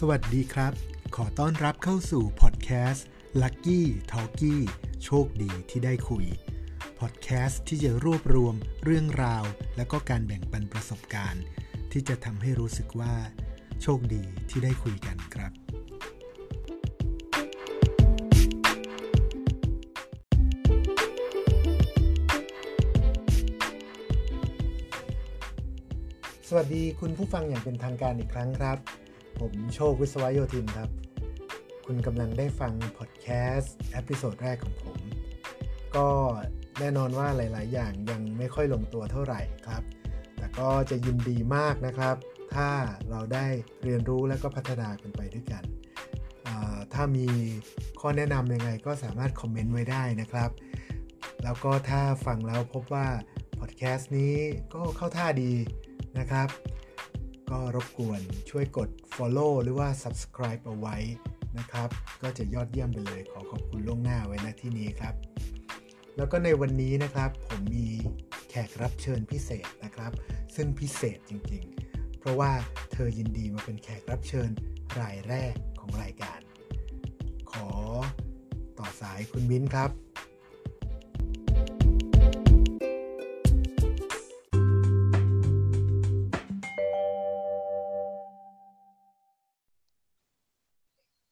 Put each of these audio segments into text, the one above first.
สวัสดีครับ ขอต้อนรับเข้าสู่พอดแคสต์ Lucky Talkie โชคดีที่ได้คุย พอดแคสต์ที่จะรวบรวมเรื่องราว และก็การแบ่งปันประสบการณ์ ที่จะทำให้รู้สึกว่า โชคดีที่ได้คุยกันครับ สวัสดีคุณผู้ฟังอย่างเป็นทางการอีกครั้งครับ ผมโชควิศวโยธินครับ คุณกำลังได้ฟังพอดแคสต์ episode แรกของผม ก็แน่นอนว่าหลาย ๆ อย่างยังไม่ค่อยลงตัวเท่าไหร่ครับ แต่ก็จะยินดีมากนะครับ ถ้าเราได้เรียนรู้และก็พัฒนากันไปด้วยกัน ถ้ามีข้อแนะนำยังไงก็สามารถคอมเมนต์ไว้ได้นะครับ แล้วก็ถ้าฟังแล้วพบว่าพอดแคสต์นี้ก็เข้าท่าดีนะครับ ก็รบกวนช่วยกด follow หรือว่า subscribe เอาไว้นะครับ ก็จะยอดเยี่ยมไปเลยขอขอบคุณล่วงหน้าไว้ณที่นี้ครับ แล้วก็ในวันนี้นะครับผมมีแขกรับเชิญพิเศษนะครับ ซึ่งพิเศษจริงๆ เพราะว่าเธอยินดีมาเป็นแขกรับเชิญรายแรกของรายการ ขอต่อสายคุณมิ้นครับ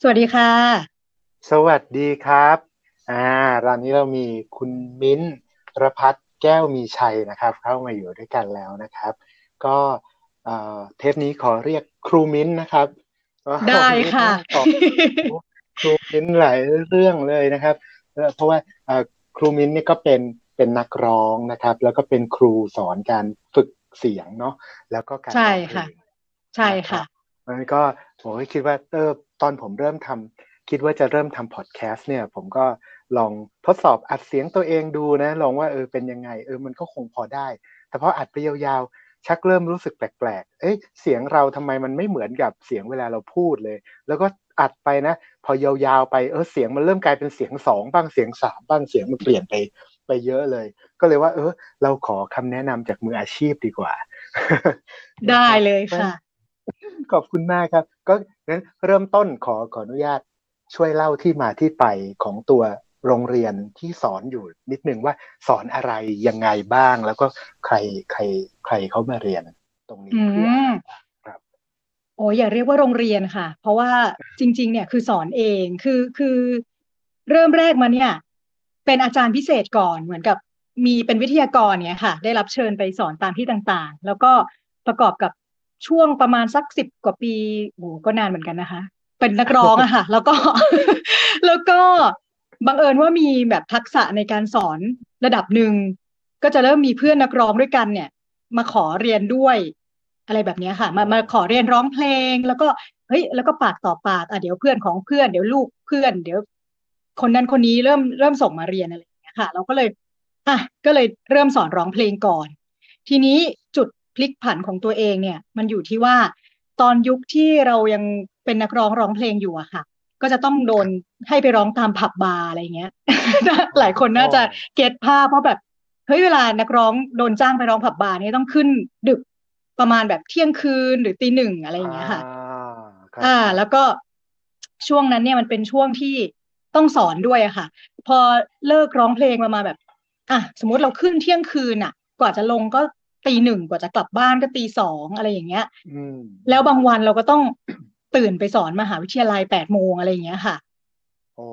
วัสดีค่ะ สวัสดีครับ อ่าตอนนี้เรามีคุณมิ้นรพัฒน์แก้วมีชัยนะครับ เข้ามาอยู่ด้วยกันแล้วนะครับ ก็เทปนี้ขอเรียกครูมิ้นนะครับได้ค่ะครูมิ้นหลายเรื่องเลยนะครับ เพราะว่าครูมิ้นนี่ก็เป็นเป็นนักร้องนะครับ แล้วก็เป็นครูสอนการฝึกเสียงเนาะแล้วก็การใช่ค่ะ ใช่ค่ะ มันก็ผมก็คิดว่าเออตอนผมเริ่มทำคิดว่าจะเริ่มทำพอดแคสต์เนี่ย ผมก็ลองทดสอบอัดเสียงตัวเองดูนะ ลองว่าเออเป็นยังไง เออมันก็คงพอได้ แต่พออัดไปยาวๆ ชักเริ่มรู้สึกแปลกๆ เอ้ยเสียงเราทำไมมันไม่เหมือนกับเสียงเวลาเราพูดเลย แล้วก็อัดไปนะ พอยาวๆไปเออเสียงมันเริ่มกลายเป็นเสียงสองบ้างเสียงสามบ้างเสียงมันเปลี่ยนไปไปเยอะเลย ก็เลยว่า เออเราขอคำแนะนำจากมืออาชีพดีกว่า ได้เลยค่ะ ขอบคุณมากครับ ก็งั้นเริ่มต้นขอขออนุญาตช่วยเล่าที่มาที่ไปของตัวโรงเรียนที่สอนอยู่นิดนึงว่าสอนอะไรยังไงบ้าง แล้วก็ใครใครใครเขามาเรียนตรงนี้เพื่อครับโอ้อย่าเรียกว่าโรงเรียนค่ะ เพราะว่าจริง ๆ เนี่ยคือสอนเองคือคือเริ่มแรกมาเนี่ย เป็นอาจารย์พิเศษก่อนเหมือนกับมีเป็นวิทยากรเนี่ยค่ะ ได้รับเชิญไปสอนตามที่ต่างๆ แล้วก็ประกอบกับ ช่วงประมาณสักสิบกว่าปีโอ้ก็นานเหมือนกันนะคะ เป็นนักร้องอะค่ะ แล้วก็ แล้วก็บังเอิญว่ามีแบบทักษะในการสอนระดับหนึ่งก็จะเริ่มมีเพื่อนนักร้องด้วยกันเนี่ย มาขอเรียนด้วย อะไรแบบนี้ค่ะ มามาขอเรียนร้องเพลง แล้วก็เฮ้ยแล้วก็ปากต่อปากอะเดี๋ยวเพื่อนของเพื่อนเดี๋ยวลูกเพื่อน เดี๋ยว คนนั้นคนนี้เริ่มเริ่มส่งมาเรียนอะไรอย่างเงี้ยค่ะ เราก็เลย อะก็เลยเริ่มสอนร้องเพลงก่อน ทีนี้ พลิกผันของตัวเองเนี่ย มันอยู่ที่ว่าตอนยุคที่เรายังเป็นนักร้องร้องเพลงอยู่อะค่ะ ก็จะต้องโดนให้ไปร้องตามผับบาร์อะไรเงี้ย หลายคนน่าจะเก็ตภาพเพราะแบบเฮ้ยเวลานักร้องโดนจ้างไปร้องผับบาร์นี่ต้องขึ้นดึกประมาณแบบเที่ยงคืนหรือตีหนึ่งอะไรอย่างเงี้ยค่ะ อ่า แล้วก็ช่วงนั้นเนี่ยมันเป็นช่วงที่ต้องสอนด้วยอะค่ะ พอเลิกร้องเพลงมามาแบบ อะสมมติเราขึ้นเที่ยงคืนอะกว่าจะลงก็ ตีหนึ่งกว่าจะกลับบ้านก็ตีสองอะไรอย่างเงี้ยแล้วบางวันเราก็ต้องตื่นไปสอนมหาวิทยาลัยแปดโมงอะไรอย่างเงี้ยค่ะ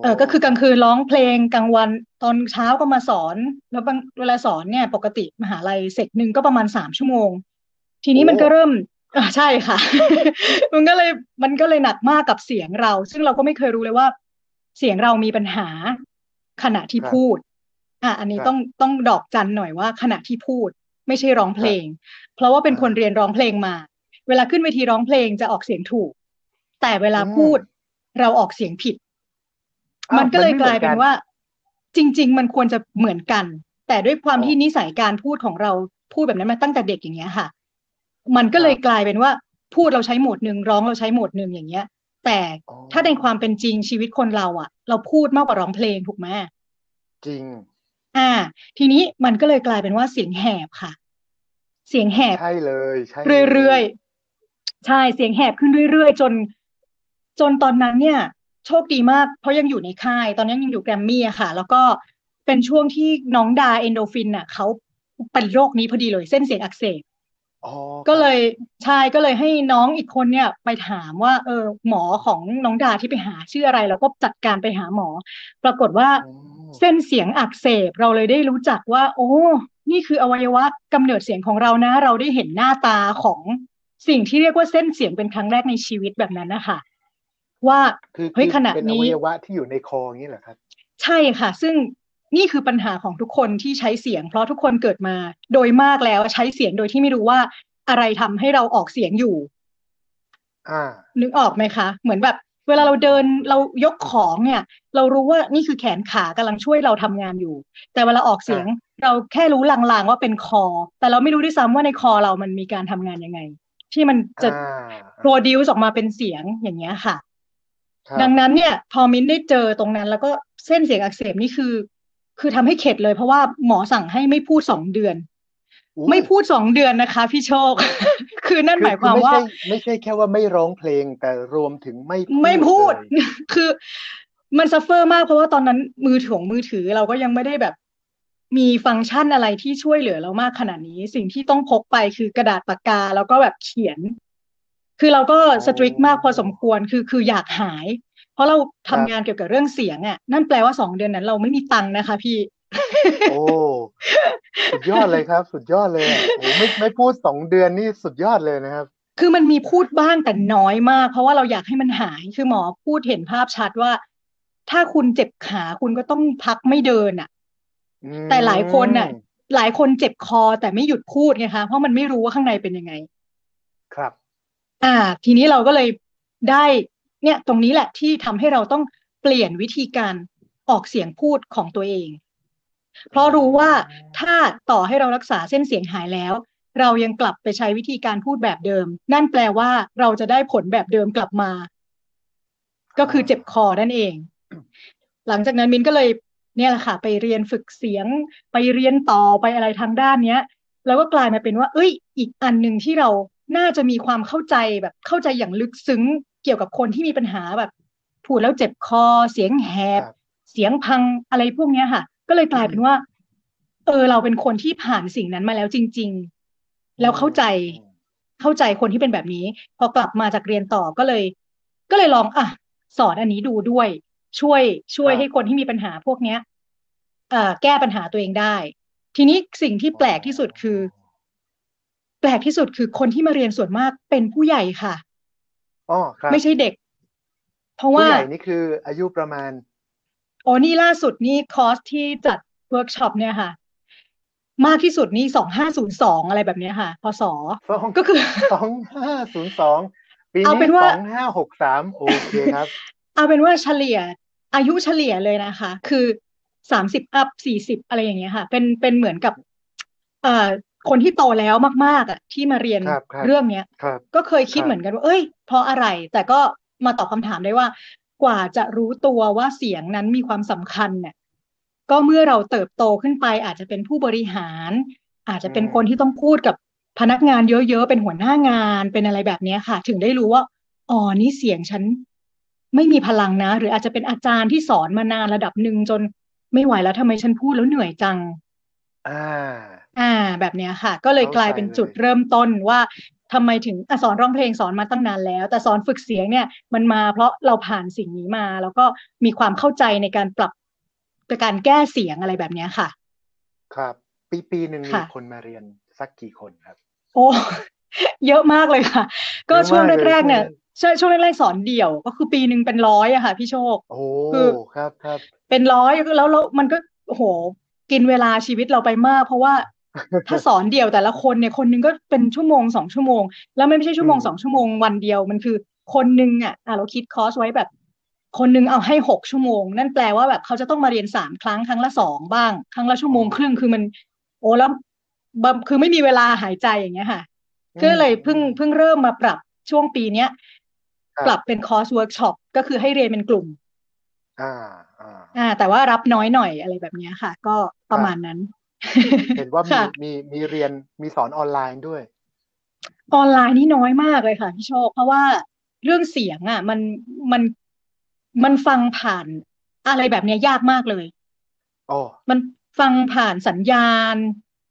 เออก็คือกลางคืนร้องเพลงกลางวันตอนเช้าก็มาสอน แล้วบางเวลาสอนเนี่ย ปกติมหาลัยเสร็จหนึ่งก็ประมาณสามชั่วโมง ทีนี้มันก็เริ่มอ่าใช่ค่ะ มันก็เลยมันก็เลยหนักมากกับเสียงเรา ซึ่งเราก็ไม่เคยรู้เลยว่า เสียงเรามีปัญหาขณะที่พูด อะอันนี้ต้องต้องดอกจันหน่อยว่าขณะที่พูด ไม่ใช่ร้องเพลง เพราะว่าเป็นคนเรียนร้องเพลงมา เวลาขึ้นเวทีร้องเพลงจะออกเสียงถูก แต่เวลาพูดเราออกเสียงผิด มันก็เลยกลายเป็นว่า จริง ๆ มันควรจะเหมือนกัน แต่ด้วยความที่นิสัยการพูดของเราพูดแบบนั้นมาตั้งแต่เด็กอย่างเงี้ยค่ะ มันก็เลยกลายเป็นว่า พูดเราใช้โหมดหนึ่งร้องเราใช้โหมดหนึ่งอย่างเงี้ย แต่ถ้าในความเป็นจริงชีวิตคนเราอะ เราพูดมากกว่าร้องเพลงถูกไหมจริง อ่า ทีนี้มันก็เลยกลายเป็นว่าเสียงแหบค่ะ เสียงแหบใช่เลยใช่เรื่อยๆใช่เสียงแหบขึ้นเรื่อยๆ จน จนตอนนั้นเนี่ย โชคดีมาก เพราะยังอยู่ในค่าย ตอนนั้นยังอยู่แกรมมี่อะค่ะ แล้วก็เป็นช่วงที่น้องดาเอนโดฟินน่ะเขาเป็นโรคนี้พอดีเลย เส้นเสียงอักเสบอ๋อก็เลยใช่ก็เลยให้น้องอีกคนเนี่ย ไปถามว่า เออ หมอของน้องดาที่ไปหาชื่ออะไร แล้วก็จัดการไปหาหมอ ปรากฏว่าอืม เส้นเสียงอักเสบเราเลยได้รู้จักว่า โอ้ นี่คืออวัยวะกำเนิดเสียงของเรานะ เราได้เห็นหน้าตาของสิ่งที่เรียกว่าเส้นเสียงเป็นครั้งแรกในชีวิตแบบนั้นนะคะว่าคือเฮ้ยคือขณะเป็นอนี้วัยวะที่อยู่ในคออย่างนี้เหรอครับ ใช่ค่ะ ซึ่งนี่คือปัญหาของทุกคนที่ใช้เสียง เพราะทุกคนเกิดมา โดยมากแล้วใช้เสียงโดยที่ไม่รู้ว่าอะไรทำให้เราออกเสียงอยู่อ่านึกออกไหมคะ เหมือนแบบ เวลาเราเดินเรายกของเนี่ย เรารู้ว่านี่คือแขนขากำลังช่วยเราทำงานอยู่ แต่เวลาออกเสียงเราแค่รู้ลางๆว่าเป็นคอ แต่เราไม่รู้ด้วยซ้ำว่าในคอเรามันมีการทำงานยังไง ที่มันจะอ่า produce ออกมาเป็นเสียงอย่างเงี้ยค่ะครับดังนั้นเนี่ยพอมิ้นได้เจอตรงนั้น แล้วก็เส้นเสียงอักเสบนี่คือ คือทำให้เข็ดเลยเพราะว่าหมอสั่งให้ไม่พูดสองเดือนอู้ ไม่พูดสองเดือนนะคะ พี่โชค คือนั่นคือหมายความคือว่าไม่ใช่ไม่ใช่แค่ว่าไม่ร้องเพลงแต่รวมถึงไม่ไม่พูดเลยคือมัน suffer มากเพราะว่าตอนนั้นมือถือมือถือเราก็ยังไม่ได้แบบ มีฟังก์ชันอะไรที่ช่วยเหลือเรามากขนาดนี้ สิ่งที่ต้องพกไปคือกระดาษปากกาแล้วก็แบบเขียน คือเราก็ strict มากพอสมควรคือคืออยากหาย เพราะเราทำงานเกี่ยวกับเรื่องเสียงอะนั่นแปลว่าสองเดือนนั้น เราไม่มีตังค์นะคะ พี่ โอ้สุดยอดเลยครับ สุดยอดเลยอะโอ้ไม่ไม่พูดสองเดือนนี่สุดยอดเลยนะครับ คือมันมีพูดบ้างแต่น้อยมาก เพราะว่าเราอยากให้มันหายคือหมอพูดเห็นภาพชัดว่า ถ้าคุณเจ็บขาคุณก็ต้องพักไม่เดินอะอืแต่หลายคนน่ะมหลายคนเจ็บคอแต่ไม่หยุดพูดไงคะเพราะมันไม่รู้ว่าข้างในเป็นยังไง ครับ อ่า ทีนี้เราก็เลยได้ เนี่ย ตรงนี้แหละที่ทำให้เราต้องเปลี่ยนวิธีการออกเสียงพูดของตัวเอง เพราะรู้ว่าถ้าต่อให้เรารักษาเส้นเสียงหายแล้ว เรายังกลับไปใช้วิธีการพูดแบบเดิม นั่นแปลว่าเราจะได้ผลแบบเดิมกลับมา ก็คือเจ็บคอนั่นเอง หลังจากนั้นมินก็เลยเนี่ยแหละค่ะ ไปเรียนฝึกเสียง ไปเรียนต่อไปอะไรทางด้านเนี้ย แล้วก็กลายมาเป็นว่า เอ้ย อีกอันหนึ่งที่เราน่าจะมีความเข้าใจแบบเข้าใจอย่างลึกซึ้งเกี่ยวกับคนที่มีปัญหาแบบ พูดแล้วเจ็บคอ เสียงแหบครับเสียงพังอะไรพวกเนี้ยค่ะ ก็เลยกลายเป็นว่า เออ เราเป็นคนที่ผ่านสิ่งนั้นมาแล้วจริง ๆ แล้วเข้าใจอืมเข้าใจคนที่เป็นแบบนี้ พอกลับมาจากเรียนต่อก็เลย ก็เลยลองอะสอนอันนี้ดูด้วย ช่วย ช่วยครับให้คนที่มีปัญหาพวกเนี้ยเอ่อแก้ปัญหาตัวเองได้ ทีนี้สิ่งที่แปลกที่สุดคือ แปลกที่สุดคือคนที่มาเรียนส่วนมากเป็นผู้ใหญ่ค่ะอ๋อครับไม่ใช่เด็ก เพราะว่าผู้ใหญ่นี่คืออายุประมาณ อ๋อนี่ล่าสุดนี่คอร์สที่จัดเวิร์กช็อปเนี่ยค่ะ มากที่สุดนี่สองห้าศูนย์สองอะไรแบบเนี้ยค่ะพศสองก็คือสองห้าศูนย์สองปีนี้เอาเป็นว่าสองห้าหกสามโอเคครับ เอาเป็นว่าเฉลี่ยอายุเฉลี่ยเลยนะคะ คือสามสิบอัพสี่สิบอะไรอย่างเงี้ยค่ะ เป็นเป็นเหมือนกับ เอ่อคนที่โตแล้วมาก ๆอะที่มาเรียนครับครับเรื่องเนี้ยครับก็เคยคิดครับเหมือนกันว่า เอ้ยเพราะอะไร แต่ก็มาตอบคำถามได้ว่า กว่าจะรู้ตัวว่าเสียงนั้นมีความสำคัญเนี่ยก็เมื่อเราเติบโตขึ้นไป อาจจะเป็นผู้บริหาร อาจจะเป็นคนที่ต้องพูดกับพนักงานเยอะๆ เป็นหัวหน้างานเป็นอะไรแบบเนี้ยค่ะ ถึงได้รู้ว่าอ๋อนี่เสียงฉันไม่มีพลังนะ หรืออาจจะเป็นอาจารย์ที่สอนมานานระดับหนึ่งจนไม่ไหวแล้วทำไมฉันพูดแล้วเหนื่อยจัง อ่า อ่า แบบเนี้ยค่ะ ก็เลยเข้าใจกลายเป็นจุดเลยเริ่มต้นว่า ทำไมถึงอะสอนร้องเพลงสอนมาตั้งนานแล้ว แต่สอนฝึกเสียงเนี่ยมันมาเพราะเราผ่านสิ่งนี้มา แล้วก็มีความเข้าใจในการปรับการแก้เสียงอะไรแบบเนี้ยค่ะ ครับ ปีปีหนึ่งมีค่ะคนมาเรียนสักกี่คนครับ โอ้เยอะมากเลยค่ะ ก็เยอะช่วงมากเลยแรกๆเนี่ยใช่ไหมใช่ช่วงแรกๆสอนเดี่ยว ก็คือปีหนึ่งเป็นร้อยอะค่ะ พี่โชคโอ้คือครับครับเป็นร้อยแล้วแล้วมันก็โอ้โหกินเวลาชีวิตเราไปมาก เพราะว่า ถ้าสอนเดี่ยวแต่ละคนเนี่ยคนหนึงก็เป็นชั่วโมงสองชั่วโมง แล้วมันไม่ใช่ชั่วโมงอืมสองชั่วโมงวันเดียวมันคือคนหนึงอะอะเราคิดคอร์สไว้แบบ คนหนึงเอาให้หกชั่วโมง นั่นแปลว่าแบบเขาจะต้องมาเรียนสามครั้งครั้งละสองบ้าง ครั้งละชั่วโมงครึ่งคือมัน โอ้แล้วบะคือไม่มีเวลาหายใจอย่างเงี้ยค่ะก็เลยเพิ่งเพิ่งเริ่มมาปรับช่วงปีเนี้ยครับปรับเป็นคอร์สเวิร์กช็อปก็คือให้เรียนเป็นกลุ่ม อ่าอ่าอ่าแต่ว่ารับน้อยหน่อยอะไรแบบเนี้ยค่ะ ก็ประมาณนั้น เห็นว่ามีค่ะมีมีเรียนมีสอนออนไลน์ด้วย ออนไลน์นี่น้อยมากเลยค่ะพี่โชค เพราะว่าเรื่องเสียงอะ มันมันมันฟังผ่านอะไรแบบเนี้ยยากมากเลยอ๋อมันฟังผ่านสัญญาณ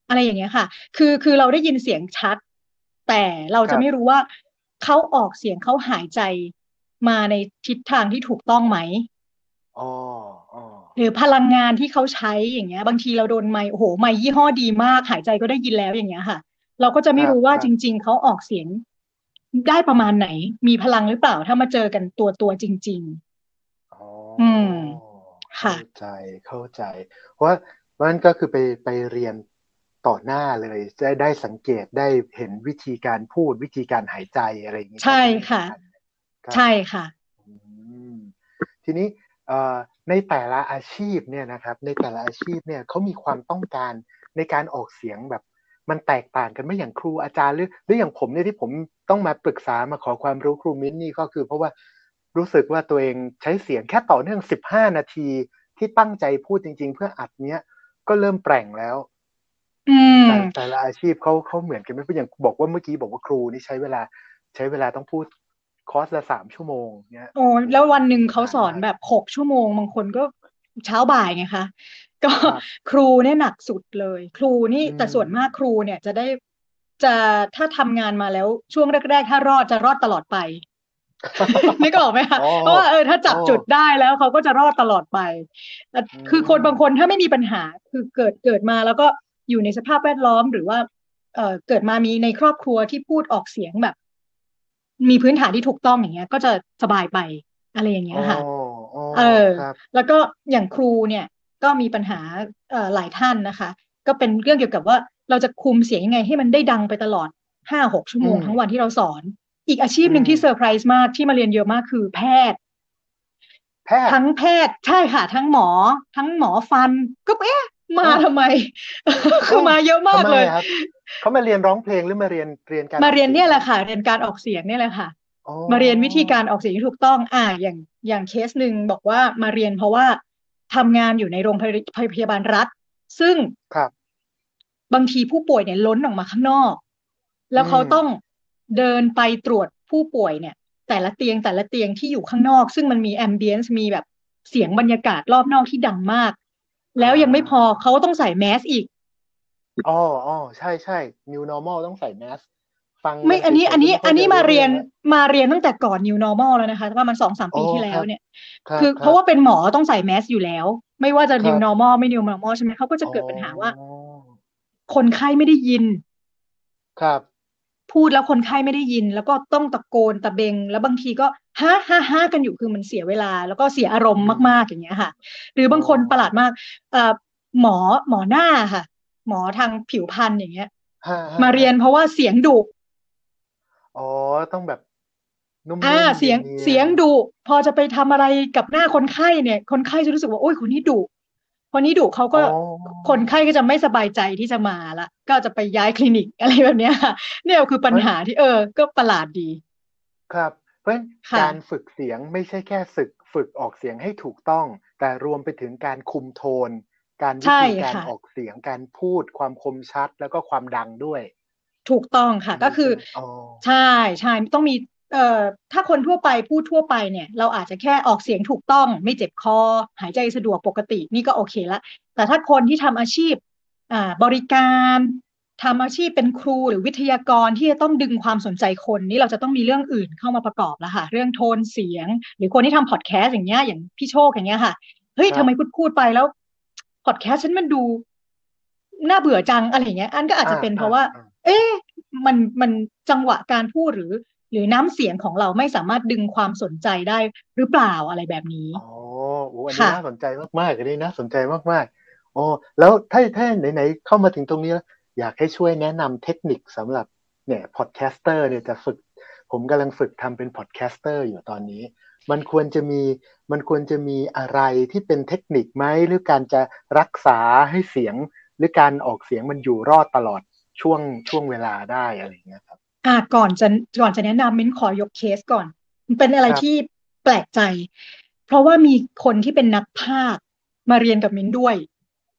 อะไรอย่างเงี้ยค่ะ คือคือเราได้ยินเสียงชัด แต่เราครัจะบไม่รู้ว่าเขาออกเสียงเขาหายใจมาในทิศทางที่ถูกต้องไหมอ๋ออ๋อ หรือพลังงานที่เขาใช้อย่างเงี้ย บางทีเราโดนไมค์โอ้โหไมค์ยี่ห้อดีมาก หายใจก็ได้ยินแล้วอย่างเงี้ยค่ะ เราก็จะไม่รู้ว่าจริง ๆเขาออกเสียงได้ประมาณไหน มีพลังหรือเปล่าถ้ามาเจอกันตัวตัวจริงอ๋ออืมเข้าค่ะใจเข้าใจ เพราะว่ามันก็คือไปไปเรียนต่อหน้าเลยจะได้สังเกตได้เห็นวิธีการพูดวิธีการหายใจอะไรอย่างนี้ๆใช่ก็เป็นค่ะสำญครับใช่ค่ะอืมทีนี้เอ่อ ในแต่ละอาชีพเนี่ยนะครับ ในแต่ละอาชีพเนี่ยเขามีความต้องการในการออกเสียงแบบมันแตกต่างกันไหมอย่างครูอาจารย์หรือหรืออย่างผมเนี่ยที่ผมต้องมาปรึกษามาขอความรู้ครูมิ้นนี่ก็คือ เพราะว่ารู้สึกว่าตัวเองใช้เสียงแค่ต่อเนื่องสิบห้านาทีที่ตั้งใจพูดจริง ๆ เพื่ออัดเนี้ยก็เริ่มแปลงแล้วอืมแต่แต่ละอาชีพเขาเขาเหมือนกันไหมเพราะอย่างบอกว่าเมื่อกี้บอกว่าครูนี่ใช้เวลาใช้เวลาต้องพูด คอร์สละสามชั่วโมงเนี่ยโอ้แล้ววันหนึ่งเขาสอนนานมากแบบหกชั่วโมง บางคนก็เช้าบ่ายไงคะ ก็ครับครูเนี่ยหนักสุดเลย ครูนี่อืมแต่ส่วนมากครูเนี่ยจะได้จะถ้าทำงานมาแล้วช่วงแรก ๆ ถ้ารอดจะรอดตลอดไปนึกออกไหมคะอ๋อเพราะว่าเออถ้าจับอ๋อจุดได้แล้วเขาก็จะรอดตลอดไปแต่อืมคือคนบางคนถ้าไม่มีปัญหาคือเกิดเกิดมาแล้วก็อยู่ในสภาพแวดล้อมหรือว่าเอ่อเกิดมามีในครอบครัวที่พูดออกเสียงแบบ มีพื้นฐานที่ถูกต้องอย่างเงี้ย ก็จะสบายไปอะไรอย่างเงี้ยค่ะอ๋ออ๋อเออครับแล้วก็อย่างครูเนี่ยก็มีปัญหาเอ่อหลายท่านนะคะ ก็เป็นเรื่องเกี่ยวกับว่าเราจะคุมเสียงยังไงให้มันได้ดังไปตลอดห้าหกชั่วโมงอืมทั้งวันที่เราสอน อีกอาชีพหนึ่งอืมที่เซอร์ไพรส์มากที่มาเรียนเยอะมากคือแพทย์ แพทย์ทั้งแพทย์ใช่ค่ะ ทั้งหมอ ทั้งหมอฟัน ก็เอ๊ะ มาอ้าวทำไม คือมาเยอะมากทำไมเลยครับเขามาเรียนร้องเพลงหรือมาเรียนเรียนการมาเรียนออกสีงเนี่ยแหละค่ะ เรียนการออกเสียงเนี่ยแหละค่ะอ๋อมาเรียนวิธีการออกเสียงที่ถูกต้อง อ่าอย่างอย่างเคสหนึ่งบอกว่ามาเรียนเพราะว่าทำงานอยู่ในโรงพยาพยาบาลรัฐ ซึ่งครับบางทีผู้ป่วยเนี่ยล้นออกมาข้างนอก แล้วเขาอืมต้องเดินไปตรวจผู้ป่วยเนี่ย แต่ละเตียงแต่ละเตียงที่อยู่ข้างนอก ซึ่งมันมี ambience มีแบบเสียงบรรยากาศรอบนอกที่ดังมาก แล้วยังไม่พอเขาต้องใส่แมสอีกอ๋ออ๋อใช่ใช่ new normal ต้องใส่แมสฟังไม่กัอันนี้เฉยๆอันนี้ก็ไค่อันนี้จะมาเรียนแล้วมาเรียนตั้งแต่ก่อน new normal แล้วนะคะประมาณสองสามปีอ๋อที่แล้ควรับเนี่ยครับคือคเพรับราะว่าเป็นหมอต้องใส่แมสอยู่แล้ว ไม่ว่าจะครับ new normal ไม่ new normal ใช่ไหมเขาก็จะเกิดปัญหาว่าอ๋อคนไข้ไม่ได้ยิน ครับ พูดแล้วคนไข้ไม่ได้ยิน แล้วก็ต้องตะโกนตะเบง แล้วบางทีก็ฮ่าฮ่าฮ่ากันอยู่คือมันเสียเวลา แล้วก็เสียอารมณ์อืมมากๆอย่างเงี้ยค่ะ หรือบางคนอ๋อประหลาดมากเอ่อหมอหมอหน้าค่ะ หมอทางผิวพรรณอย่างเงี้ยฮะฮะมาเรียนเพราะว่าเสียงดุอ๋อต้องแบบนุ่มๆอ่าเสียงนีนๆเสียงดุพอจะไปทำอะไรกับหน้าคนไข้เนี่ย คนไข้จะรู้สึกว่าโอ้ยคนนี้ดุ คนนี้ดุเขาก็อ๋อคนไข้ก็จะไม่สบายใจที่จะมาละ ก็จะไปย้ายคลินิกอะไรแบบเนี้ยค่ะเนี่ยคือปัญหาที่เออ ก็ประหลาดดี ครับ เพราะฉะนั้นค่ะการฝึกเสียงไม่ใช่แค่ฝึกฝึกออกเสียงให้ถูกต้อง แต่รวมไปถึงการคุมโทน การวิใช่ธีการค่ะออกเสียงการพูดความคมชัดแล้วก็ความดังด้วย ถูกต้องค่ะ ก็คืออ๋อใช่ใช่ต้องมี เอ่อถ้าคนทั่วไปพูดทั่วไปเนี่ย เราอาจจะแค่ออกเสียงถูกต้อง ไม่เจ็บคอ หายใจสะดวกปกติ นี่ก็โอเคละ แต่ถ้าคนที่ทำอาชีพอ่าบริการทำอาชีพเป็นครูหรือวิทยากรที่จะต้องดึงความสนใจคนนี่เราจะต้องมีเรื่องอื่นเข้ามาประกอบแล้วค่ะ เรื่องโทนเสียง หรือคนที่ทำพอดแคสต์อย่างเงี้ยอย่างพี่โชคอย่างเงี้ยค่ะเฮ้ยครับทำไมพูดพูดไปแล้วพอดแคสต์ฉันมันดูน่าเบื่อจังอะไรอย่างเงี้ย อันก็อาจจะเป็นเพราะว่าอ่เอ๊ะมันมันจังหวะการพูดหรือ หรือน้ำเสียงของเราไม่สามารถดึงความสนใจได้หรือเปล่าอะไรแบบนี้อ๋อโอ้อันนี้ค่ะน่าสนใจมากๆอันนี้น่าสนใจมากๆโอ้แล้วถ้าถ้าไหนๆเข้ามาถึงตรงนี้แล้วอยากให้ช่วยแนะนำเทคนิคสำหรับเนี่ย podcaster เนี่ยจะฝึก ผมกำลังฝึกทำเป็น podcaster อยู่ตอนนี้ มันควรจะมีมันควรจะมีอะไรที่เป็นเทคนิคไหมหรือการจะรักษาให้เสียง หรือการออกเสียงมันอยู่รอดตลอดช่วงช่วงเวลาได้อะไรอย่างเงี้ยครับ อ่าก่อนจะก่อนจะแนะนำมิ้นขอยกเคสก่อน มันเป็นอะไรครับที่แปลกใจ เพราะว่ามีคนที่เป็นนักพากย์มาเรียนกับมิ้นด้วย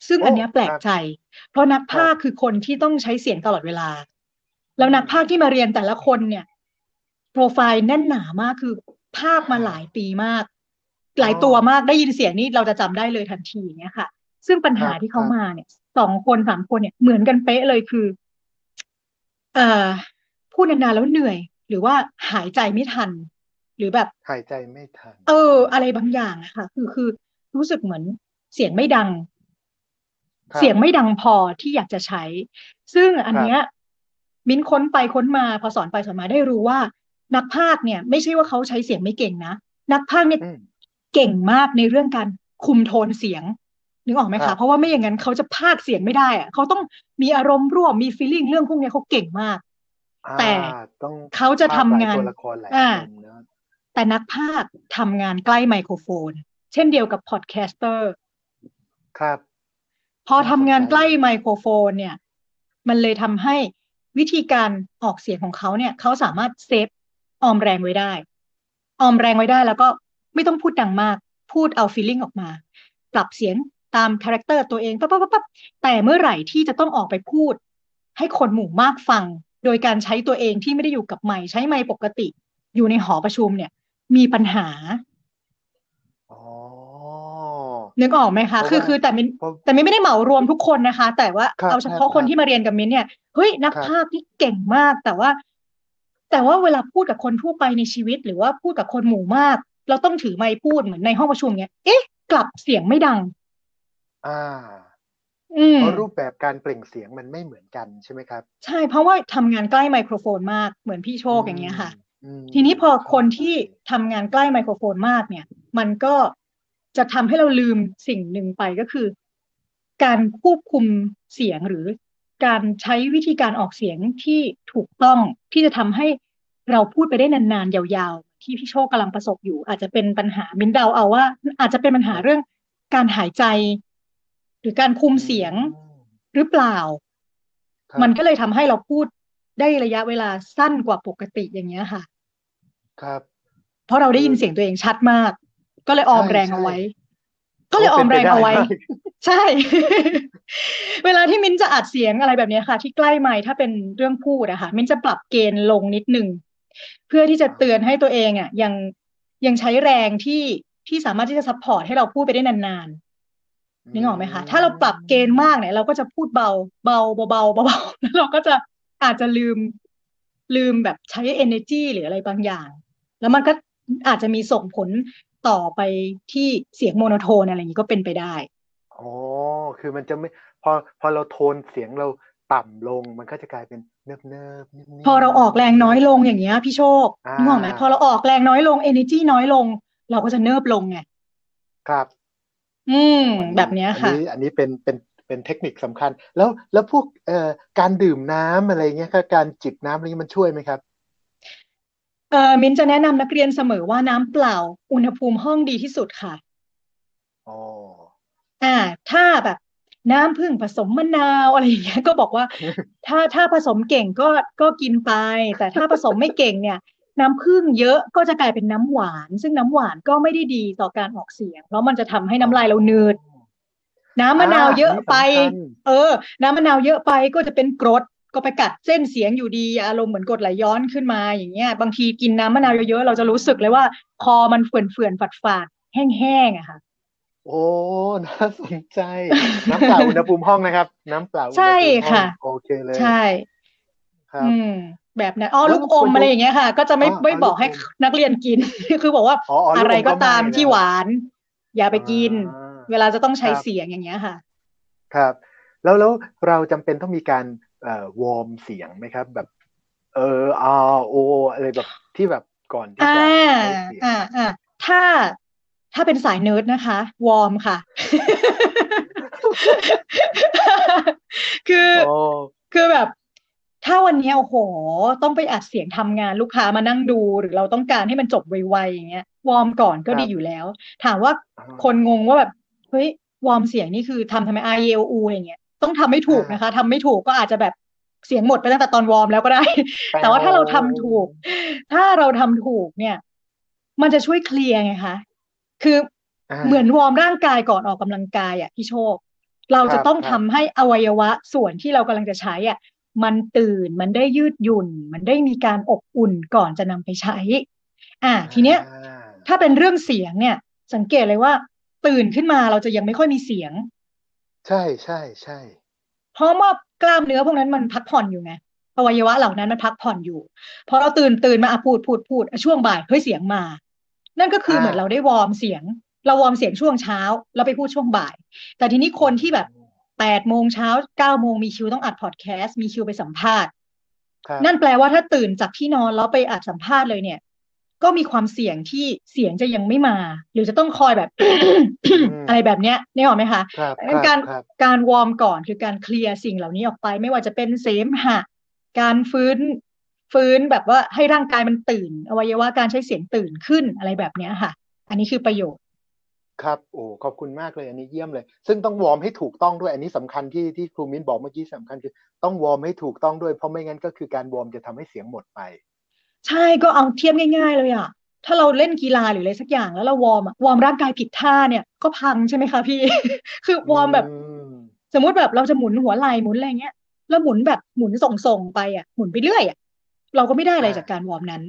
ซึ่งโอ้อันเนี้ยแปลกครับใจ เพราะนักครับพากย์คือคนที่ต้องใช้เสียงตลอดเวลา แล้วนักพากย์ที่มาเรียนแต่ละคนเนี่ย โปรไฟล์แน่นหนามากคือภาคมาหลายปีมาก หลายตัวมากได้ยินเสียงนี่เราจะจำได้เลยทันทีเนี้ยค่ะ ซึ่งปัญหาที่เขามาเนี่ยสองคนสามคนเนี่ยเหมือนกันเป๊ะเลยคือ เอ่อ พูดนานๆแล้วเหนื่อย หรือว่าหายใจไม่ทัน หรือแบบหายใจไม่ทัน เออ อะไรบางอย่างอะค่ะ คือคือรู้สึกเหมือนเสียงไม่ดังครับเสียงไม่ดังพอที่อยากจะใช้ ซึ่งอันเนี้ยมิ้นค้นไปค้นมาพอสอนไปสอนมาได้รู้ว่า นักพากย์เนี่ย ไม่ใช่ว่าเขาใช้เสียงไม่เก่งนะนักพากย์เนี่ยอืมเก่งมากในเรื่องการคุมโทนเสียงนึกออกไหมครัคะบเพราะว่าไม่อย่างนั้นเขาจะพากย์เสียงไม่ได้อะเขาต้องมีอารมณ์ร่วมมีฟีลลิ่งเรื่องพวกเนี้ยเขาเก่งมาก แต่อ่าต้องเขาจะทำงานภพหลยตัวละครหลายอ่าอารมณ์เนอะแต่นักพากย์ทำงานใกล้ไมโครโฟน เช่นเดียวกับ podcaster ครับ พอทำงานน่าสนใจใกล้ไมโครโฟน เนี่ย มันเลยทำให้วิธีการออกเสียงของเขาเนี่ยเขาสามารถ save ออมแรงไว้ได้ ออมแรงไว้ได้แล้วก็ไม่ต้องพูดดังมาก พูดเอา feeling ออกมา ปรับเสียงตาม character ตัวเองปั๊บปั๊บปั๊บปั๊บแต่เมื่อไหร่ที่จะต้องออกไปพูด ให้คนหมู่มากฟัง โดยการใช้ตัวเองที่ไม่ได้อยู่กับไมค์ใช้ไมค์ปกติ อยู่ในหอประชุมเนี่ย มีปัญหาอ๋อนึกออกไหมคะเพราะคือว่าคือแต่มินเพราะแต่มินไม่ได้เหมารวมทุกคนนะคะ แต่ว่าครับเอาเฉพาะครับคนที่มาเรียนกับมินเนี่ยเฮ้ยนักครับพากย์ที่เก่งมาก แต่ว่า แต่ว่าเวลาพูดกับคนทั่วไปในชีวิต หรือว่าพูดกับคนหมู่มาก เราต้องถือไมค์พูดเหมือนในห้องประชุมเนี้ยเอ๊ะ กลับเสียงไม่ดัง อ่าอืม เพราะรูปแบบการเปล่งเสียงมันไม่เหมือนกันใช่ไหมครับ ใช่เพราะว่าทำงานใกล้ไมโครโฟนมากเหมือนพี่โชคอย่างเงี้ยค่ะอืมทีนี้พอคนเข้าใจที่ทำงานใกล้ไมโครโฟนมากเนี่ย มันก็จะทำให้เราลืมสิ่งหนึ่งไปก็คือ การควบคุมเสียงหรือการใช้วิธีการออกเสียงที่ถูกต้องที่จะทำให้เราพูดไปได้นานๆยาวๆ ที่พี่โชคกำลังประสบอยู่ อาจจะเป็นปัญหามินเดาเอาว่า อาจจะเป็นปัญหาเรื่องการหายใจ หรือการคุมเสียงอืมหรือเปล่าครับมันก็เลยทำให้เราพูดได้ระยะเวลาสั้นกว่าปกติอย่างเงี้ยค่ะ ครับ เพราะเราได้ยินเสียงตัวเองชัดมาก ก็เลยออมใช่แรงใช่เอาไว้ ก็เลยออมแรงเอาไว้โเป็นปด้มกใช่ เวลาที่มิ้นจะอัดเสียงอะไรแบบเนี้ยค่ะ ที่ใกล้ไมค์ถ้าเป็นเรื่องพูดอะค่ะ มิ้นจะปรับเกณฑ์ลงนิดนึงเพื่อที่จะเตือนให้ตัวเองอะยังยังใช้แรงที่ที่สามารถที่จะ support ให้เราพูดไปได้นานๆ นึกออกไหมคะถ้าเราปรับ gain มากเนี่ย เราก็จะพูดเบา เบาเบาๆเบาๆแล้วเราก็จะอาจจะลืมลืมแบบใช้ energy หรืออะไรบางอย่าง แล้วมันก็อาจจะมีส่งผลต่อไปที่เสียง monotone อะไรอย่างนี้ก็เป็นไปได้อ๋อคือมันจะไม่พอพอเราโทนเสียงเราต่ำลงมันก็จะกลายเป็นเนิบเนิบๆนิ่มๆพอเราออกแรงน้อยลงอย่างเงี้ยพี่โชคอ่านึกออกไหมพอเราออกแรงน้อยลง energy น้อยลง เราก็จะเนิบลงไงครับ อืมอัแบบเนี้ยอัค่ะนี้อันนี้เป็นเป็นเป็นเทคนิคสำคัญ แล้วแล้วพวกเอ่อการดื่มน้ำอะไรเงี้ยครับการจิบน้ำอะไรเงี้ยมันช่วยไหมครับเอ่อมินจะแนะนำนักเรียนเสมอว่าน้ำเปล่า อุณหภูมิห้องดีที่สุดค่ะอ๋ออ่า ถ้าแบบน้ำผึ้งผสมมะนาวอะไรอย่างเงี้ยก็บอกว่า ถ้าถ้าผสมเก่งก็ก็กินไป แต่ถ้าผสมไม่เก่งเนี่ย น้ำผึ้งเยอะก็จะกลายเป็นน้ำหวาน ซึ่งน้ำหวานก็ไม่ได้ดีต่อการออกเสียง เพราะมันจะทำให้น้ำลายเราหนืดน้ำมะนาวเยอะไปอ่าอันนี้สำคัญเออ น้ำมะนาวเยอะไปก็จะเป็นกรดก็ไปกัดเส้นเสียงอยู่ดีอารมณ์เหมือนกรดไหลย้อนขึ้นมาอย่างเงี้ย บางทีกินน้ำมะนาวเยอะๆเราจะรู้สึกเลยว่า คอมันเฟื่อนๆฝาดๆแห้งๆอะค่ะโอ้ น่าสนใจ น้ำเปล่าอุณหภูมิห้องนะครับ น้ำเปล่าอุณหใช่ภูมิห้องค่ะ โอเคเลย ใช่ครับอืม แบบนั้นอ๋อแล้วลูกอมควรจะอะไรอย่างเงี้ยค่ะ ก็จะไม่อ๋อไม่อ๋อบอกให้ลูกอมนักเรียนกิน คือบอกว่าอ๋ออ๋อลูกอมอะไรก็ตามก็ไม่ที่นะหวาน อย่าไปกินอ่าเวลาจะต้องใช้ครับเสียงอย่างเงี้ยค่ะ ครับ แล้วแล้วเราจำเป็นต้องมีการเอ่อวอร์มเสียงไหมครับ แบบ เอออาโออะไรแบบที่แบบก่อนที่อ่าจะใช้เสียงอ่าอ่าถ้าถ้าเป็นสายเนิร์ดนะคะ warm ค่ะ คือโอ้คือแบบ ถ้าวันเนี้ยโอ้โห ต้องไปอัดเสียงทำงานลูกค้ามานั่งดู หรือเราต้องการให้มันจบไวๆอย่างเงี้ย warm ก่อนก็ดีอยู่แล้ว ถามว่าอ่าคนงงว่าแบบเฮ้ย warm เสียงนี่คือทำทำไม I E L U อะไรเงี้ยต้องทำให้ถูกนะคะทำไม่ถูกก็อาจจะแบบเสียงหมดไปตั้งแต่ตอนวอร์มแล้วก็ได้ แต่ว่าถ้าเราทำถูก ถ้าเราทำถูกเนี่ย มันจะช่วยเคลียร์ไงคะคืออ่าเหมือนวอร์มร่างกายก่อนออกกำลังกายอะพี่โชค เราจะครับต้องครัทำบให้อวัยวะส่วนที่เรากำลังจะใช้อะ มันตื่นมันได้ยืดหยุ่น มันได้มีการอบอุ่นก่อนจะนำไปใช้ อ่า ทีเนี้ยอ่าถ้าเป็นเรื่องเสียงเนี่ย สังเกตเลยว่า ตื่นขึ้นมาเราจะยังไม่ค่อยมีเสียง ใช่ใช่ใช่เพราะว่ากล้ามเนื้อพวกนั้นมันพักผ่อนอยู่ไงอวัยวะเหล่านั้นมันพักผ่อนอยู่พอเราตื่นตื่นมาอะพูดพูดพูดอะช่วงบ่ายเฮ้ยเสียงมา นั่นก็คือเหมือนเราได้วอร์มเสียง เราวอร์มเสียงช่วงเช้า เราไปพูดช่วงบ่าย แต่ทีนี้คนที่แบบ แปดโมงเช้าเก้าโมงมีคิวต้องอัดพอดแคสต์มีคิวไปสัมภาษณ์ครับนั่นแปลว่าถ้าตื่นจากที่นอนแล้วไปอัดสัมภาษณ์เลยเนี่ย ก็มีความเสี่ยงที่เสียงจะยังไม่มา หรือจะต้องคอยแบบ อะไรแบบเนี้ยนี่หรอกไหมคะครับคงั้นรับการครับการ warm ก่อนคือการ clear สิ่งเหล่านี้ออกไป ไม่ว่าจะเป็นเสมหะ การฟื้นฟื้นแบบว่าให้ร่างกายมันตื่น อวัยวะการใช้เสียงตื่นขึ้นอะไรแบบเนี้ยค่ะ อันนี้คือประโยชน์ ครับโอ้ขอบคุณมากเลยอันนี้เยี่ยมเลย ซึ่งต้อง warm ให้ถูกต้องด้วยอันนี้สำคัญที่ที่ครูมิ้นบอกเมื่อกี้สำคัญคือ ต้อง warm ให้ถูกต้องด้วยเพราะไม่งั้นก็คือการ warm จะทำให้เสียงหมดไป ใช่ก็เอาเทียบง่ายๆเลยอะถ้าเราเล่นกีฬาหรืออะไรสักอย่างแล้วเรา warm อะ warm ร่างกายผิดท่าเนี่ยก็พังใช่ไหมคะพี่ คือ warm แบบอืมสมมุติแบบเราจะหมุนหัวไหล่หมุนอะไรเงี้ยแล้วหมุนแบบหมุนส่งๆไปอะหมุนไปเรื่อยอะเราก็ไม่ได้อะไรจากการ warm นั้น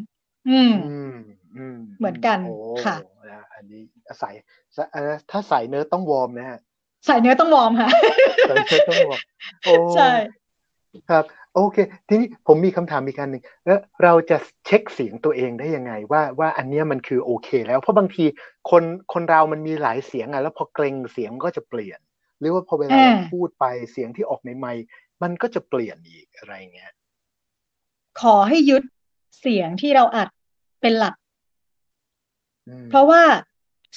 อืม อืมอืมเหมือนกันโอ้ค่ะ นะอันนี้สายสายเอ่อถ้าสายเนื้อต้อง warm นะฮะส่เนื้อต้อง warm ค่ะสายเนื้อต้อง warm โอ้ใช่ครับโอเค ทีนี้ผมมีคำถามอีกอันหนึ่งแล้วเราจะเช็คเสียงตัวเองได้ยังไงว่าว่าอันเนี้ยมันคือโอเค แล้วเพราะบางทีคนคนเรามันมีหลายเสียงอะแล้วพอเกรงเสียงก็จะเปลี่ยน หรือว่าพอเวลาเราอ่าพูดไปเสียงที่ออกในไมค์มันก็จะเปลี่ยนอีกอะไรเงี้ยขอให้ยึดเสียงที่เราอัดเป็นหลักอืมเพราะว่า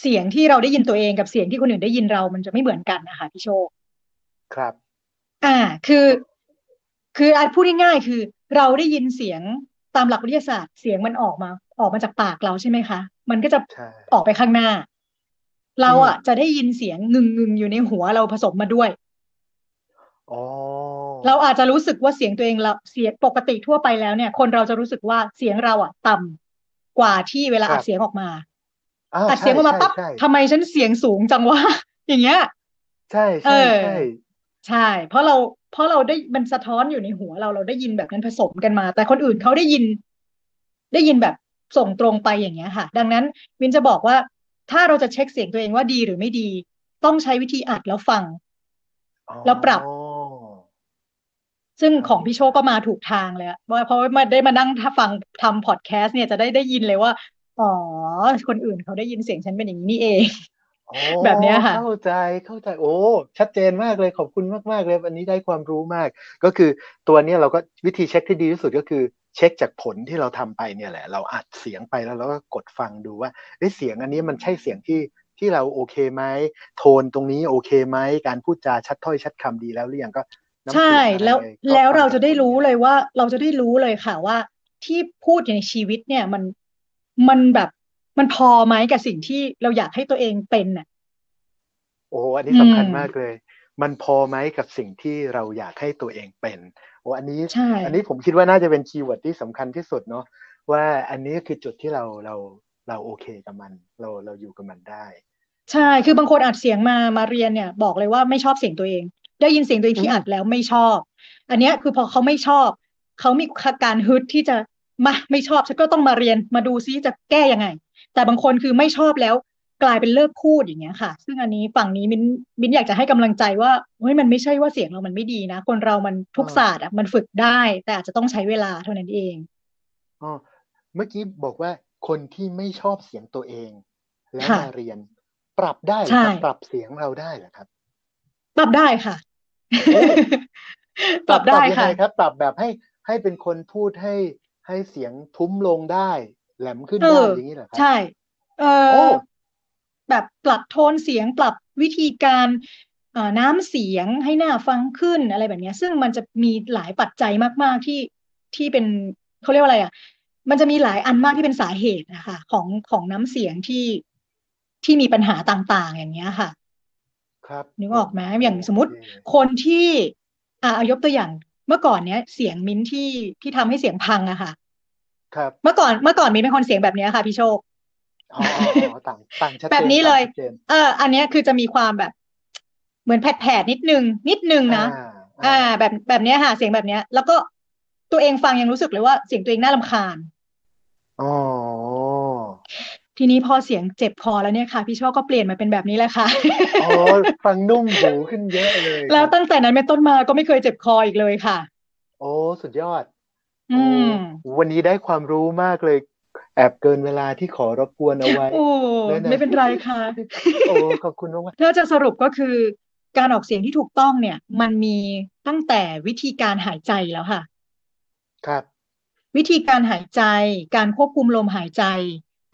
เสียงที่เราได้ยินตัวเองกับเสียงที่คนอื่นได้ยินเรามันจะไม่เหมือนกันนะคะพี่โชค ครับ อ่า คือ คืออาจพูดง่ายๆคือ เราได้ยินเสียงตามหลักวิทยาศาสตร์ เสียงมันออกมา ออกมาจากปากเราใช่ไหมคะ มันก็จะใช่ออกไปข้างหน้า เราอะอืมจะได้ยินเสียงงึงงึงๆอยู่ในหัวเราผสมมาด้วยอ๋อเราอาจจะรู้สึกว่าเสียงตัวเองเราเสียงปกติทั่วไปแล้วเนี่ย คนเราจะรู้สึกว่าเสียงเราอะต่ำกว่าที่เวลาอัดเสียงออกมา อ่าอัดเสียงออกมาใช่ปั๊บใช่ทำไมฉันเสียงสูงจังวะอย่างเงี้ย ใช่เอใช่อใช่ใช่ เพราะเราเพราะเราได้มันสะท้อนอยู่ในหัวเราเราได้ยินแบบนั้นผสมกันมา แต่คนอื่นเขาได้ยิน ได้ยินแบบส่งตรงไปอย่างเงี้ยค่ะ ดังนั้นวินจะบอกว่าถ้าเราจะเช็คเสียงตัวเองว่าดีหรือไม่ดี ต้องใช้วิธีอัดแล้วฟังอ๋อแล้วปรับ ซึ่งของพี่โชคก็มาถูกทางเลยอะว่าเพราะว่ามาได้มานั่งถ้าฟังทำพอดแคสต์เนี่ยจะได้ได้ยินเลยว่า อ๋อ คนอื่นเขาได้ยินเสียงฉันเป็นอย่างนี้นี่เองอ๋อแบบเนี้ยค่ะ เข้าใจเข้าใจโอ้ชัดเจนมากเลยขอบคุณมากมากๆเลยอันนี้ได้ความรู้มาก ก็คือตัวเนี้ยเราก็วิธีเช็คที่ดีที่สุดก็คือเช็คจากผลที่เราทำไปเนี่ยแหละ เราอัดเสียงไปแล้วเราก็กดฟังดูว่าเอ้ยเสียงอันนี้มันใช่เสียงที่ที่เราโอเคไหมโทนตรงนี้โอเคไหมการพูดจาชัดถ้อยชัดคำดีแล้วหรือยังก็น้ำใช่เสียงอะไรแล้วเลยก็แล้วฟังเราจากจะได้ผรู้นี่แหเลละยว่า เราจะได้รู้เลยค่ะว่า ที่พูดในชีวิตเนี่ยมัน มันแบบมันพอไหมกับสิ่งที่เราอยากให้ตัวเองเป็นน่ะ โอ้อันนี้อืสำคัญมมากเลย มันพอไหมกับสิ่งที่เราอยากให้ตัวเองเป็นโอ้อันนี้ใช่อันนี้ผมคิดว่าน่าจะเป็นคีย์เวิร์ดที่สำคัญที่สุดเนาะว่าอันนี้คือจุดที่เราเราเราโอเคกับมัน เราเราอยู่กับมันได้ ใช่คือบางคนอัดเสียงมามาเรียนเนี่ย บอกเลยว่าไม่ชอบเสียงตัวเอง ได้ยินเสียงตัวเองที่อืมอัดแล้วไม่ชอบ อันเนี้ยคือพอเขาไม่ชอบเขามีการฮึดที่จะ มาไม่ชอบฉันก็ต้องมาเรียนมาดูซิจะแก้ยังไง แต่บางคนคือไม่ชอบแล้วกลายเป็นเลิกพูดอย่างเงี้ยค่ะ ซึ่งอันนี้ฝั่งนี้มินมินอยากจะให้กำลังใจว่าเฮ้ยมันไม่ใช่ว่าเสียงเรามันไม่ดีนะ คนเรามันทุกอ่าศาสตร์อะมันฝึกได้ แต่อาจจะต้องใช้เวลาเท่านั้นเองอ๋อเมื่อกี้บอกว่าคนที่ไม่ชอบเสียงตัวเอง แล้วค่ะมาเรียน ปรับได้เหรอใช่ครับปรับเสียงเราได้เหรอครับ ปรับได้ค่ะโอ้ปรับได้ยังค่ะไงครับ ปรับแบบให้ให้เป็นคนพูดให้ ให้เสียงทุ้มลงได้ แหลมขึ้นเอได้ออย่างนี้เหรอครับใช่ เอโอ้อแบบปรับโทนเสียงปรับวิธีการเอ่อน้ำเสียงให้น่าฟังขึ้นอะไรแบบเนี้ยซึ่งมันจะมีหลายปัจจัยมากๆที่ที่เป็นเขาเรียกว่าอะไรอะ มันจะมีหลายอันมากที่เป็นสาเหตุนะคะ ของของน้ำเสียงที่ที่มีปัญหาต่างๆ อย่างเงี้ยค่ะ ครับนึกออกไหมอย่างสมมติโอเคคนที่อ่าเอายกตัวอย่าง เมื่อก่อนเนี้ยเสียงมิ้นท์ที่ที่ทำให้เสียงพังอะค่ะ ครับ เมื่อก่อนเมื่อก่อนมิ้นท์เป็นคนเสียงแบบเนี้ยค่ะพี่โชคอ๋ออ๋ออ๋อต่างต่างชัดแบบเจนนี้เลยต่างชัดเจนเออ อันเนี้ยคือจะมีความแบบ เหมือนแผดๆนิดนึง นิดนึงนะอ่าอ่าแบบแบบเนี้ยค่ะเสียงแบบเนี้ย แล้วก็ตัวเองฟังยังรู้สึกเลยว่าเสียงตัวเองน่ารำคาญอ๋อ ทีนี้พอเสียงเจ็บคอแล้วเนี่ยค่ะ พี่โชคก็เปลี่ยนมาเป็นแบบนี้แหละค่ะอ๋อฟังนุ่มหูขึ้นเยอะเลย แล้วตั้งแต่นั้นเป็นต้นมาก็ไม่เคยเจ็บคออีกเลยค่ะ โอ้สุดยอด อืมโอ้วันนี้ได้ความรู้มากเลย แอบเกินเวลาที่ขอรบกวนเอาไว้โอ้ได้นะไม่เป็นไรค่ะ โอ้ขอบคุณมากถ้าจะสรุปก็คือการออกเสียงที่ถูกต้องเนี่ย มันมีตั้งแต่วิธีการหายใจแล้วค่ะๆครับ วิธีการหายใจ การควบคุมลมหายใจ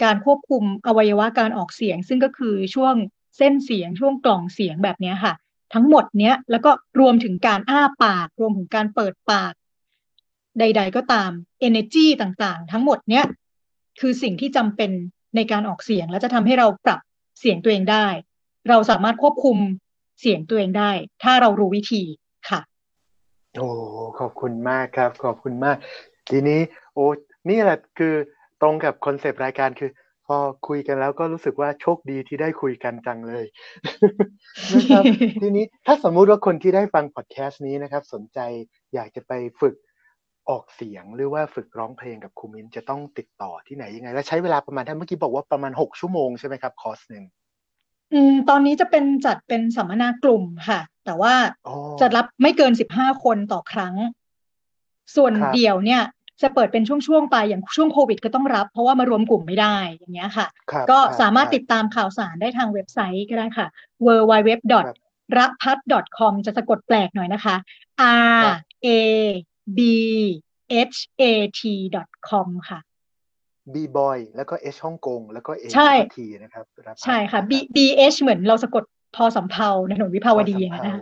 การควบคุมอวัยวะการออกเสียง ซึ่งก็คือช่วงเส้นเสียงช่วงกล่องเสียงแบบนี้ค่ะ ทั้งหมดเนี้ยแล้วก็รวมถึงการอ้าปาก รวมถึงการเปิดปาก ใด ๆ ก็ตาม energy ต่างๆ ทั้งหมดเนี้ยคือสิ่งที่จำเป็นในการออกเสียง และจะทำให้เราปรับเสียงตัวเองได้ เราสามารถควบคุมเสียงตัวเองได้ ถ้าเรารู้วิธีค่ะโอ้ขอบคุณมากครับ ขอบคุณมาก ทีนี้ โอ้นี่แหละคือ ตรงกับคอนเซปต์รายการคือ พอคุยกันแล้วก็รู้สึกว่าโชคดีที่ได้คุยกันจังเลยนะครับทีนี้ถ้าสมมุติว่าคนที่ได้ฟังพอดแคสต์นี้นะครับ สนใจอยากจะไปฝึกออกเสียงหรือว่าฝึกร้องเพลงกับครูมิ้นจะต้องติดต่อที่ไหนยังไง และใช้เวลาประมาณท่านเมื่อกี้บอกว่าประมาณหกชั่วโมงใช่ไหมครับคอร์สหนึ่งอืมตอนนี้จะเป็นจัดเป็นสัมมนากลุ่มค่ะ แต่ว่าอ๋อจะรับไม่เกินสิบห้าคนต่อครั้ง ส่วนครับเดี่ยวเนี่ย จะเปิดเป็นช่วงๆไปอย่างช่วงโควิดก็ต้องรับ เพราะว่ามารวมกลุ่มไม่ได้อย่างเงี้ยค่ะครับก็ครับสามารถครับติดตามข่าวสารได้ทางเว็บไซต์ก็ได้ค่ะ w w w รพัฒ .com จะสะกดแปลกหน่อยนะคะ r a b h a t com ค่ะบีบอยแล้วก็เอชฮ่องกงแล้วก็เอใช่ทีนะครับรับใช่ค่ะรับ b b h เหมือนเราสะกดพอสำเภาในถนนวิภาวดีอย่างนั้นนะคะ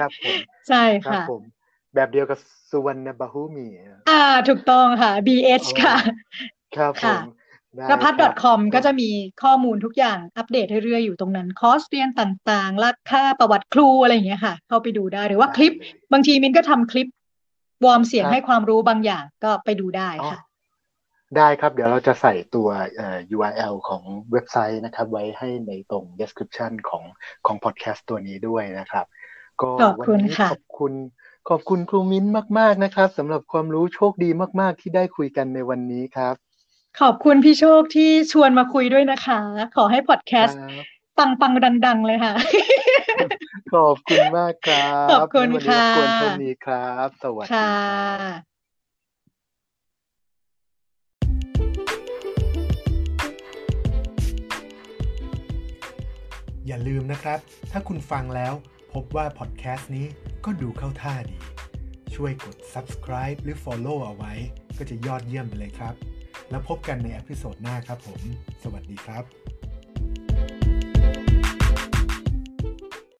ครับผมใช่ครับค่ะผม แบบเดียวกับสุวรรณบาหูมีอ่า ถูกต้องค่ะ BH ค่ะ ครับผค่ะมได้รพัฒครับ .com ก็จะมีข้อมูลทุกอย่างอัปเดตเรื่อยๆอยู่ตรงนั้น คอร์สเรียนต่างๆ ราคาประวัติครูอะไรอย่างเงี้ยค่ะ เข้าไปดูได้หรือว่าคลิปได้เลยบางทีมินก็ทำคลิป วอร์มเสียงครับให้ความรู้บางอย่างก็ไปดูได้อ๋อค่ะ ได้ครับ เดี๋ยวเราจะใส่ตัวเอ่อ URL ของเว็บไซต์นะครับ ไว้ให้ในตรง description ของของ podcast ตัวนี้ด้วยนะครับ ก็ขอบคุณวันนี้ค่ะขอบคุณ ขอบคุณครูมิ้นมาก ๆ นะครับสำหรับความรู้โชคดีมาก ๆ ที่ได้คุยกันในวันนี้ครับ ขอบคุณพี่โชคที่ชวนมาคุยด้วยนะคะ ขอให้พอดแคคสต์รับปังๆดัง ๆ เลยค่ะ ขอบคุณมากครับขอบคุณงั้นวันนี้รบกวนค่ะเท่านี้ครับ สวัสดีค่ะครับอย่าลืมนะครับ ถ้าคุณฟังแล้ว พบว่าพอดแคสต์นี้ก็ดูเข้าท่าดี ช่วยกด subscribe หรือ follow เอาไว้ ก็จะยอดเยี่ยมไปเลยครับ แล้วพบกันในอพิโซดหน้าครับผม สวัสดีครับ